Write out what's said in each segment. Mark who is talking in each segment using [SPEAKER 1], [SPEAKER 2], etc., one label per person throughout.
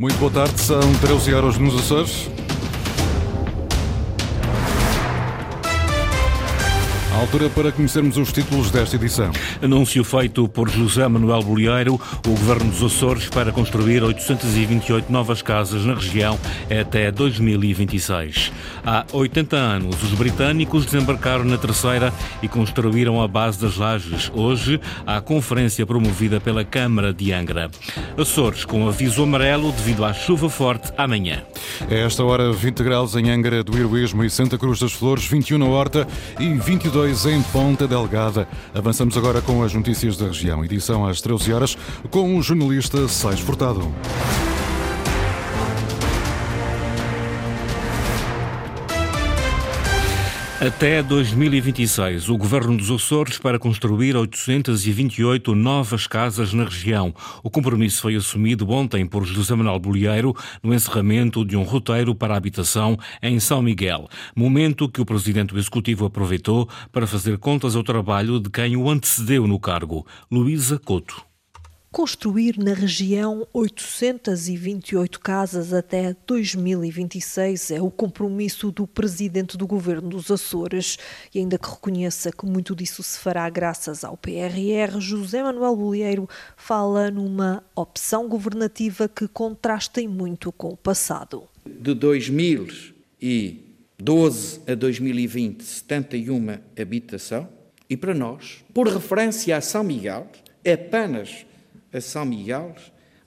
[SPEAKER 1] Muito boa tarde, são 13 horas nos Açores. Altura para conhecermos os títulos desta edição.
[SPEAKER 2] Anúncio feito por José Manuel Bolieiro, o Governo dos Açores, para construir 828 novas casas na região até 2026. Há 80 anos, os britânicos desembarcaram na Terceira e construíram a base das lajes. Hoje, há a conferência promovida pela Câmara de Angra. Açores com aviso amarelo devido à chuva forte amanhã.
[SPEAKER 1] É esta hora 20 graus em Angra do Heroísmo e Santa Cruz das Flores, 21 na Horta e 22 em Ponta Delgada. Avançamos agora com as notícias da região. Edição às 13 horas com o jornalista Sais Furtado.
[SPEAKER 2] Até 2026, o Governo dos Açores para construir 828 novas casas na região. O compromisso foi assumido ontem por José Manuel Bolieiro no encerramento de um roteiro para a habitação em São Miguel. Momento que o Presidente do Executivo aproveitou para fazer contas ao trabalho de quem o antecedeu no cargo, Luísa Couto.
[SPEAKER 3] Construir na região 828 casas até 2026 é o compromisso do presidente do governo dos Açores. E ainda que reconheça que muito disso se fará graças ao PRR, José Manuel Bolieiro fala numa opção governativa que contrasta muito com o passado.
[SPEAKER 4] De 2012 a 2020, 71 habitação. E para nós, por referência a São Miguel, é apenas a São Miguel,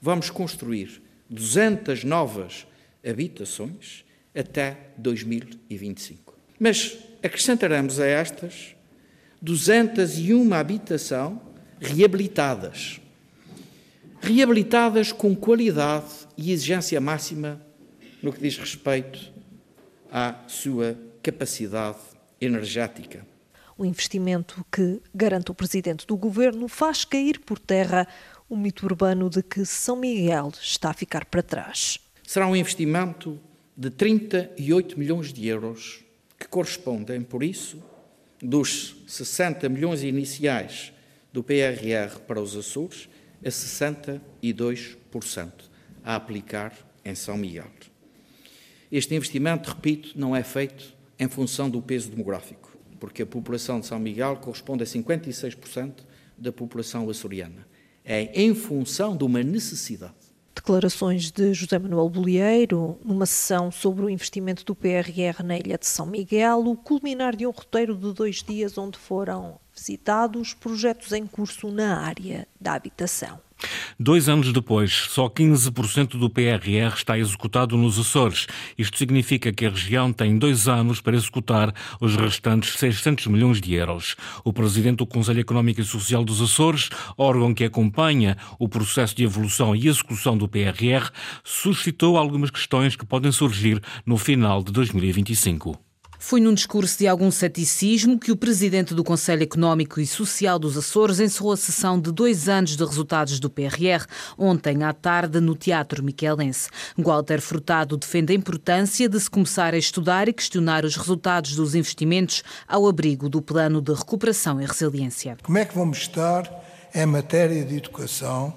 [SPEAKER 4] vamos construir 200 novas habitações até 2025. Mas acrescentaremos a estas 201 habitação reabilitadas. Reabilitadas com qualidade e exigência máxima no que diz respeito à sua capacidade energética.
[SPEAKER 3] O investimento que, garante o presidente do governo, faz cair por terra o mito urbano de que São Miguel está a ficar para trás.
[SPEAKER 4] Será um investimento de 38 milhões de euros, que correspondem, por isso, dos 60 milhões iniciais do PRR para os Açores, a 62% a aplicar em São Miguel. Este investimento, repito, não é feito em função do peso demográfico, porque a população de São Miguel corresponde a 56% da população açoriana é em função de uma necessidade.
[SPEAKER 3] Declarações de José Manuel Bolieiro numa sessão sobre o investimento do PRR na Ilha de São Miguel, o culminar de um roteiro de dois dias onde foram visitados projetos em curso na área da habitação.
[SPEAKER 2] Dois anos depois, só 15% do PRR está executado nos Açores. Isto significa que a região tem dois anos para executar os restantes 600 milhões de euros. O presidente do Conselho Económico e Social dos Açores, órgão que acompanha o processo de evolução e execução do PRR, suscitou algumas questões que podem surgir no final de 2025.
[SPEAKER 5] Foi num discurso de algum ceticismo que o presidente do Conselho Económico e Social dos Açores encerrou a sessão de dois anos de resultados do PRR, ontem à tarde no Teatro Miquelense. Walter Furtado defende a importância de se começar a estudar e questionar os resultados dos investimentos ao abrigo do Plano de Recuperação e Resiliência.
[SPEAKER 6] Como é que vamos estar em matéria de educação,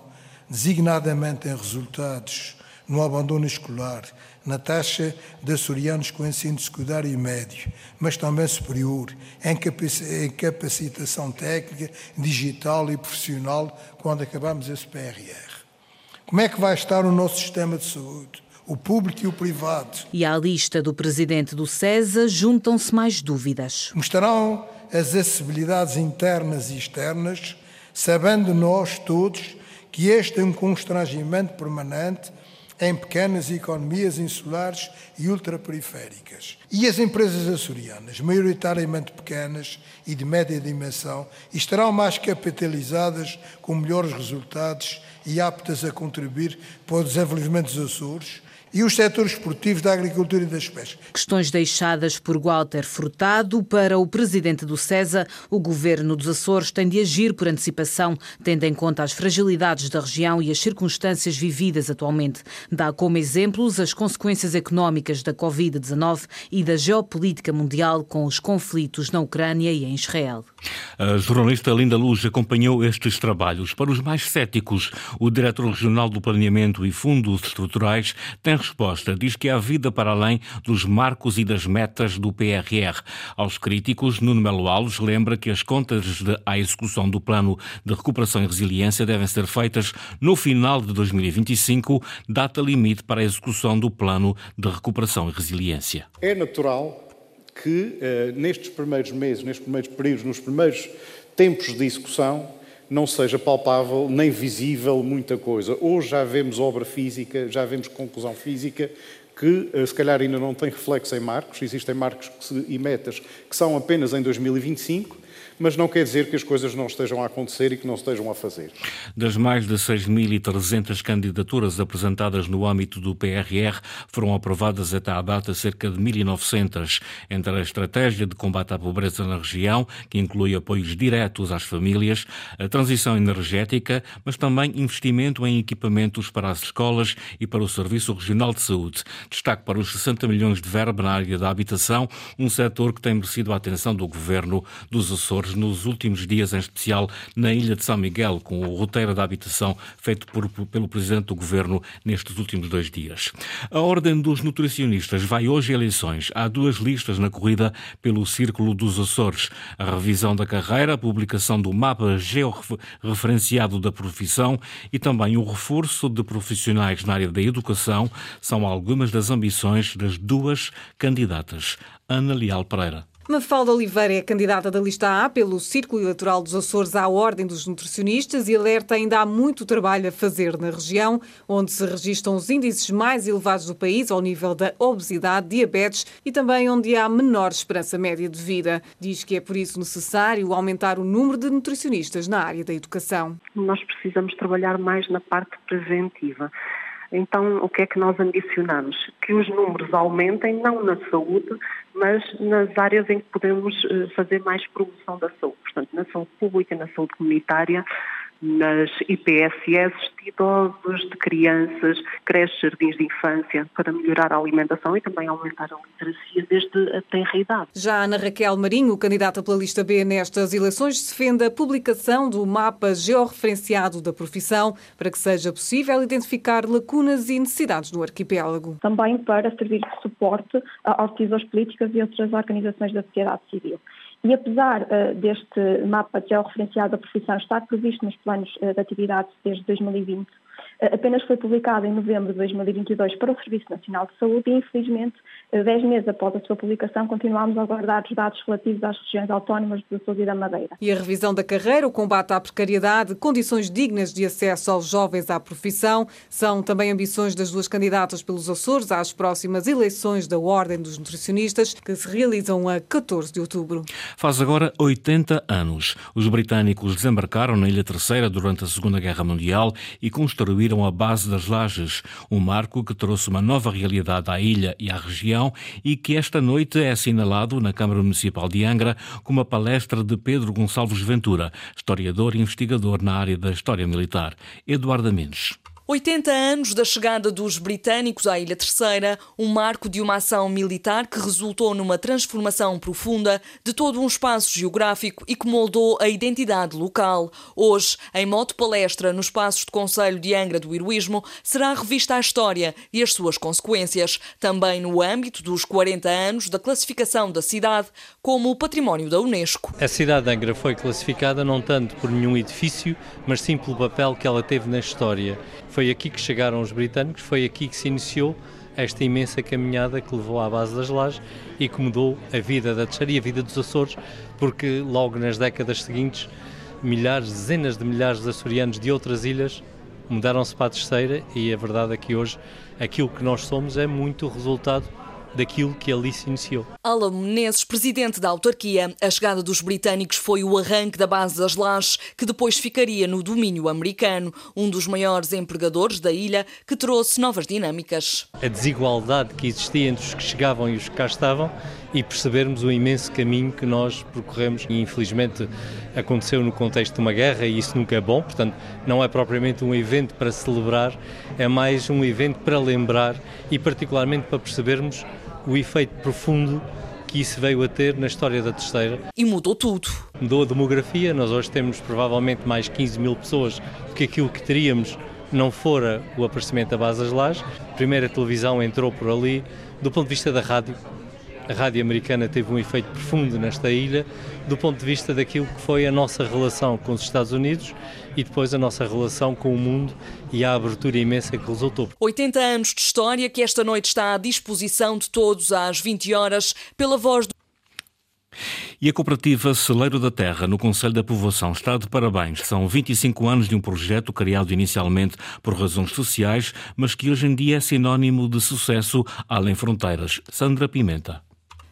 [SPEAKER 6] designadamente em resultados no abandono escolar, na taxa de açorianos com ensino secundário e médio, mas também superior, em capacitação técnica, digital e profissional quando acabamos esse PRR. Como é que vai estar o nosso sistema de saúde? O público e o privado.
[SPEAKER 5] E à lista do presidente do CESA juntam-se mais dúvidas.
[SPEAKER 6] Mostrarão as acessibilidades internas e externas, sabendo nós todos que este é um constrangimento permanente em pequenas economias insulares e ultraperiféricas. E as empresas açorianas, maioritariamente pequenas e de média dimensão, estarão mais capitalizadas com melhores resultados e aptas a contribuir para o desenvolvimento dos Açores, e os setores esportivos da agricultura e das pescas.
[SPEAKER 5] Questões deixadas por Walter Furtado para o presidente do CESA, o governo dos Açores tem de agir por antecipação, tendo em conta as fragilidades da região e as circunstâncias vividas atualmente. Dá como exemplos as consequências económicas da Covid-19 e da geopolítica mundial com os conflitos na Ucrânia e em Israel.
[SPEAKER 2] A jornalista Linda Luz acompanhou estes trabalhos. Para os mais céticos, o diretor regional do Planeamento e Fundos Estruturais tem resposta. Diz que há vida para além dos marcos e das metas do PRR. Aos críticos, Nuno Melo Alves lembra que as contas de, à execução do Plano de Recuperação e Resiliência devem ser feitas no final de 2025, data limite para a execução do Plano de Recuperação e Resiliência.
[SPEAKER 7] É natural que eh, nestes primeiros meses, nestes primeiros períodos, nos primeiros tempos de execução, não seja palpável nem visível muita coisa. Hoje já vemos obra física, já vemos conclusão física que eh, se calhar ainda não tem reflexo em marcos, existem marcos e metas que são apenas em 2025 mas não quer dizer que as coisas não estejam a acontecer e que não estejam a fazer.
[SPEAKER 2] Das mais de 6.300 candidaturas apresentadas no âmbito do PRR, foram aprovadas até à data cerca de 1.900, entre a estratégia de combate à pobreza na região, que inclui apoios diretos às famílias, a transição energética, mas também investimento em equipamentos para as escolas e para o Serviço Regional de Saúde. Destaque para os 60 milhões de verba na área da habitação, um setor que tem merecido a atenção do Governo dos Açores nos últimos dias, em especial na Ilha de São Miguel, com o roteiro da habitação feito por, pelo Presidente do Governo nestes últimos dois dias. A Ordem dos Nutricionistas vai hoje a eleições. Há duas listas na corrida pelo Círculo dos Açores. A revisão da carreira, a publicação do mapa georreferenciado da profissão e também o reforço de profissionais na área da educação são algumas das ambições das duas candidatas. Ana Leal Pereira.
[SPEAKER 8] Mafalda Oliveira é candidata da lista A pelo Círculo Eleitoral dos Açores à Ordem dos Nutricionistas e alerta ainda há muito trabalho a fazer na região, onde se registram os índices mais elevados do país ao nível da obesidade, diabetes e também onde há menor esperança média de vida. Diz que é por isso necessário aumentar o número de nutricionistas na área da educação.
[SPEAKER 9] Nós precisamos trabalhar mais na parte preventiva. Então, o que é que nós ambicionamos? Que os números aumentem, não na saúde, mas nas áreas em que podemos eh, fazer mais promoção da saúde. Portanto, na saúde pública, na saúde comunitária, nas IPSS de idosos, de crianças, creches, jardins de infância, para melhorar a alimentação e também aumentar a literacia desde a tenra idade.
[SPEAKER 8] Já Ana Raquel Marinho, candidata pela lista B nestas eleições, defende a publicação do mapa georreferenciado da profissão para que seja possível identificar lacunas e necessidades do arquipélago.
[SPEAKER 10] Também para servir de suporte aos decisores políticos e outras organizações da sociedade civil. E apesar uh, deste mapa georreferenciado da profissão estar previsto nos planos uh, de atividades desde 2020, uh, apenas foi publicado em novembro de 2022 para o Serviço Nacional de Saúde e, infelizmente, eh, dez meses após a sua publicação, continuamos a aguardar os dados relativos às regiões autónomas do Sul e da Madeira.
[SPEAKER 8] E a revisão da carreira, o combate à precariedade, condições dignas de acesso aos jovens à profissão, são também ambições das duas candidatas pelos Açores às próximas eleições da Ordem dos Nutricionistas, que se realizam a 14 de outubro.
[SPEAKER 2] Faz agora 80 anos. Os britânicos desembarcaram na Ilha Terceira durante a Segunda Guerra Mundial e construíram a base das lajes, um marco que trouxe uma nova realidade à ilha e à região e que esta noite é assinalado na Câmara Municipal de Angra com uma palestra de Pedro Gonçalves Ventura, historiador e investigador na área da história militar. Eduardo Mendes.
[SPEAKER 11] 80 anos da chegada dos britânicos à Ilha Terceira, um marco de uma ação militar que resultou numa transformação profunda de todo um espaço geográfico e que moldou a identidade local. Hoje, em modo palestra nos Passos de Conselho de Angra do Heroísmo, será revista a história e as suas consequências, também no âmbito dos 40 anos da classificação da cidade como património da Unesco.
[SPEAKER 12] A cidade de Angra foi classificada não tanto por nenhum edifício, mas sim pelo papel que ela teve na história. Foi aqui que chegaram os britânicos, foi aqui que se iniciou esta imensa caminhada que levou à base das lajes e que mudou a vida da Terceira e a vida dos Açores, porque logo nas décadas seguintes, milhares, dezenas de milhares de açorianos de outras ilhas mudaram-se para a Terceira e a verdade é que hoje aquilo que nós somos é muito resultado daquilo que ali se iniciou.
[SPEAKER 11] Alan Menezes, presidente da autarquia, a chegada dos britânicos foi o arranque da base das lajes, que depois ficaria no domínio americano, um dos maiores empregadores da ilha, que trouxe novas dinâmicas.
[SPEAKER 12] A desigualdade que existia entre os que chegavam e os que cá estavam e percebermos o imenso caminho que nós percorremos e infelizmente aconteceu no contexto de uma guerra e isso nunca é bom, portanto não é propriamente um evento para celebrar, é mais um evento para lembrar e particularmente para percebermos o efeito profundo que isso veio a ter na história da terceira.
[SPEAKER 11] E mudou tudo.
[SPEAKER 12] Mudou a demografia, nós hoje temos provavelmente mais 15 mil pessoas do que aquilo que teríamos não fora o aparecimento da base das lajes. A primeira televisão entrou por ali. Do ponto de vista da rádio, a rádio americana teve um efeito profundo nesta ilha, do ponto de vista daquilo que foi a nossa relação com os Estados Unidos e depois a nossa relação com o mundo e a abertura imensa que resultou.
[SPEAKER 11] 80 anos de história que esta noite está à disposição de todos às 20 horas pela voz do
[SPEAKER 2] e a cooperativa Celeiro da Terra, no Conselho da Povoação, está de parabéns. São 25 anos de um projeto criado inicialmente por razões sociais, mas que hoje em dia é sinónimo de sucesso além fronteiras. Sandra Pimenta.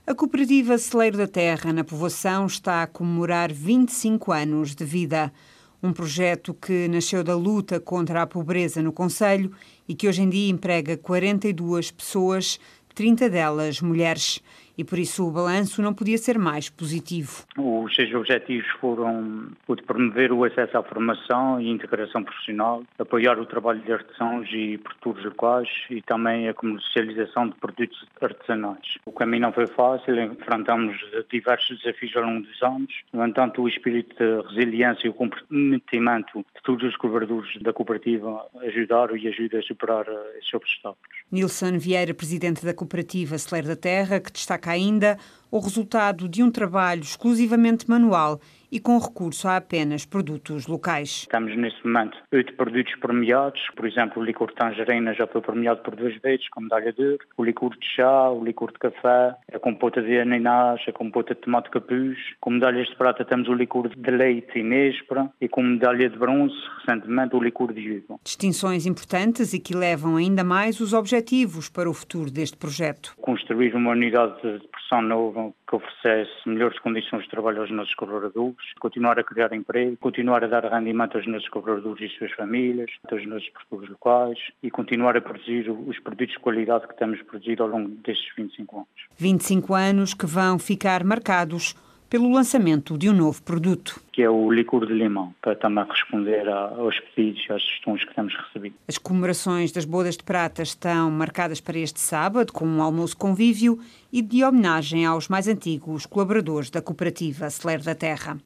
[SPEAKER 13] A cooperativa Celeiro da Terra, na Povoação, está a comemorar 25 anos de vida. Um projeto que nasceu da luta contra a pobreza no Conselho e que hoje em dia emprega 42 pessoas, 30 delas mulheres e por isso o balanço não podia ser mais positivo.
[SPEAKER 14] Os seus objetivos foram o de promover o acesso à formação e integração profissional, apoiar o trabalho de artesãos e produtores locais e também a comercialização de produtos artesanais. O caminho não foi fácil, enfrentamos diversos desafios ao longo dos anos, no entanto o espírito de resiliência e o comprometimento de todos os colaboradores da cooperativa ajudaram e ajudam a superar esses obstáculos.
[SPEAKER 13] Nilson Vieira, presidente da cooperativa Celer da Terra, que destaca destaca ainda o resultado de um trabalho exclusivamente manual e com recurso a apenas produtos locais.
[SPEAKER 14] Estamos neste momento oito produtos premiados, por exemplo, o licor de tangerina já foi premiado por duas vezes com medalha de ouro, o licor de chá, o licor de café, a compota de ananás, a compota de tomate capuz. Com medalhas de prata temos o licor de leite e néspera e com medalha de bronze, recentemente, o licor de jugo.
[SPEAKER 13] Distinções importantes e que levam ainda mais os objetivos para o futuro deste projeto.
[SPEAKER 14] Construir uma unidade de pressão nova que oferecesse melhores condições de trabalho aos nossos colaboradores, continuar a criar emprego, continuar a dar rendimento aos nossos colaboradores e suas famílias, aos nossos produtores locais e continuar a produzir os produtos de qualidade que temos produzido ao longo destes 25 anos.
[SPEAKER 13] 25 anos que vão ficar marcados pelo lançamento de um novo produto.
[SPEAKER 14] Que é o licor de limão, para também responder aos pedidos e às sugestões que temos recebido.
[SPEAKER 13] As comemorações das Bodas de Prata estão marcadas para este sábado, com um almoço convívio e de homenagem aos mais antigos colaboradores da cooperativa Celer da Terra.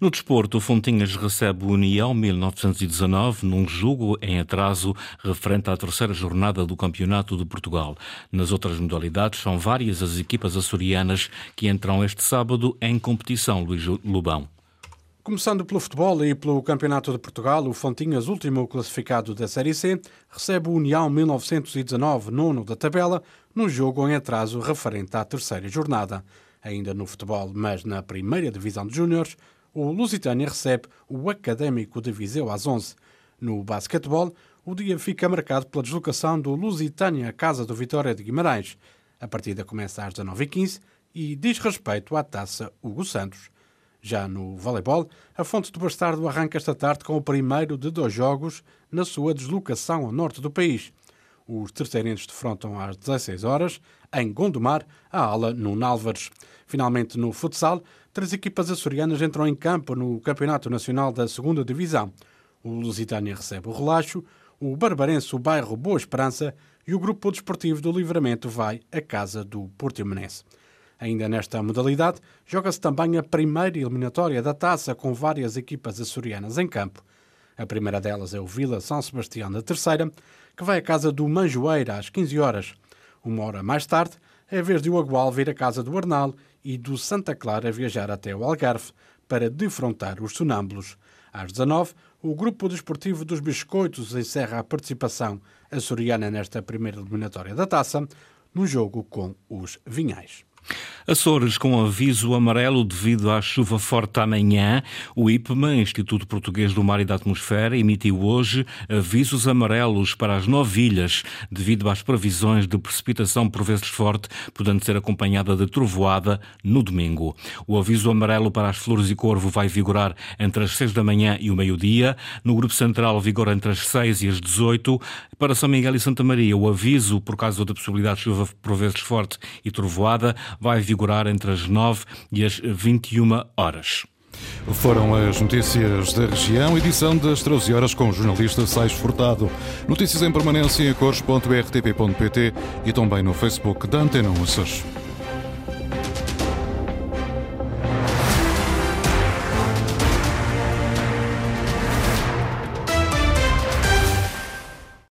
[SPEAKER 2] No desporto, o Fontinhas recebe o União 1919 num jogo em atraso referente à terceira jornada do Campeonato de Portugal. Nas outras modalidades, são várias as equipas açorianas que entram este sábado em competição, Luís Lubão.
[SPEAKER 15] Começando pelo futebol e pelo Campeonato de Portugal, o Fontinhas, último classificado da Série C, recebe o União 1919, nono da tabela, num jogo em atraso referente à terceira jornada. Ainda no futebol, mas na primeira divisão de júniores, o Lusitânia recebe o Académico de Viseu às 11. No basquetebol, o dia fica marcado pela deslocação do Lusitânia à Casa do Vitória de Guimarães. A partida começa às 19h15 e diz respeito à taça Hugo Santos. Já no voleibol, a Fonte do Bastardo arranca esta tarde com o primeiro de dois jogos na sua deslocação ao norte do país. Os terceirenses defrontam às 16 horas, em Gondomar, a ala no Nálvares. Finalmente, no futsal, três equipas açorianas entram em campo no Campeonato Nacional da Segunda Divisão. O Lusitânia recebe o Relaxo, o Barbarense o bairro Boa Esperança e o Grupo Desportivo do Livramento vai à casa do Portimonense. Ainda nesta modalidade, joga-se também a primeira eliminatória da taça com várias equipas açorianas em campo. A primeira delas é o Vila São Sebastião da Terceira, que vai à casa do Manjoeira às 15 horas. Uma hora mais tarde, é a vez de o Agual vir à casa do Arnal e do Santa Clara viajar até o Algarve para defrontar os sonâmbulos. Às 19, o Grupo Desportivo dos Biscoitos encerra a participação açoriana nesta primeira eliminatória da taça, no jogo com os Vinhais.
[SPEAKER 2] Açores com aviso amarelo devido à chuva forte amanhã. O IPMA, Instituto Português do Mar e da Atmosfera, emitiu hoje avisos amarelos para as nove ilhas devido às previsões de precipitação por vezes forte, podendo ser acompanhada de trovoada no domingo. O aviso amarelo para as Flores e Corvo vai vigorar entre as seis da manhã e o meio-dia. No Grupo Central vigora entre as seis e as dezoito. Para São Miguel e Santa Maria, o aviso por causa da possibilidade de chuva por vezes forte e trovoada vai vigorar entre as 9 e as 21 horas.
[SPEAKER 1] Foram as notícias da região, edição das 13 horas com o jornalista Sais Furtado. Notícias em permanência em cores.rtp.pt e também no Facebook da Antena.